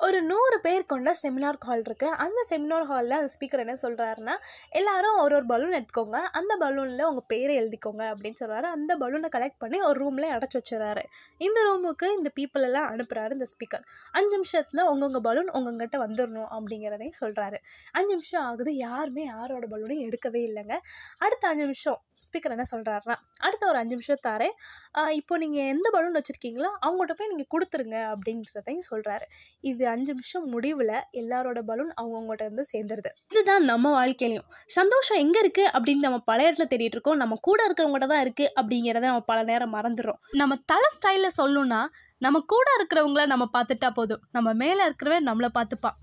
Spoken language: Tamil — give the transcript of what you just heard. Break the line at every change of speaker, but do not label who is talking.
ஒரு நூறு பேர் கொண்ட செமினார் ஹால் இருக்குது அந்த செமினார் ஹாலில் அந்த ஸ்பீக்கர் என்ன சொல்கிறாருன்னா எல்லாரும் ஒரு ஒரு பலூன் எடுத்துக்கோங்க. அந்த பலூனில் உங்கள் பேரை எழுதிக்கோங்க அப்படின்னு சொல்கிறாரு அந்த பலூனை கலெக்ட் பண்ணி ஒரு ரூமில் அடைச்சி வச்சுறாரு இந்த ரூமுக்கு இந்த பீப்புள் எல்லாம் அனுப்புகிறாரு இந்த ஸ்பீக்கர் அஞ்சு நிமிஷத்தில் உங்கவுங்க பலூன் உங்ககிட்ட வந்துடணும் அப்படிங்கிறதையும் சொல்கிறாரு அஞ்சு நிமிஷம் ஆகுது. யாருமே யாரோட பலூனையும் எடுக்கவே இல்லைங்க. அடுத்த அஞ்சு நிமிஷம் ஸ்பீக்கர் என்ன சொல்கிறாருன்னா அடுத்த ஒரு அஞ்சு நிமிஷம் தாரேன் இப்போ நீங்கள் எந்த பலூன் வச்சுருக்கீங்களோ அவங்கள்ட்ட போய் நீங்கள் கொடுத்துருங்க அப்படின்றதையும் சொல்கிறாரு இது அஞ்சு நிமிஷம் முடிவில் எல்லாரோட பலூன் அவங்கவுங்கள்ட்ட இருந்து சேர்ந்துருது. இதுதான் நம்ம வாழ்க்கையிலையும். சந்தோஷம் எங்கே இருக்குது அப்படின்னு நம்ம பல இடத்துல தேடிட்டு இருக்கோம். நம்ம கூட இருக்கிறவங்கள்ட்ட தான் இருக்குது அப்படிங்கிறத நம்ம பல நேரம் மறந்துடுறோம். நம்ம தலை ஸ்டைலில் சொல்லணும்னா நம்ம கூட இருக்கிறவங்கள நம்ம பார்த்துட்டா போதும். நம்ம மேலே இருக்கிறவன் நம்மளை பார்த்துப்பான்.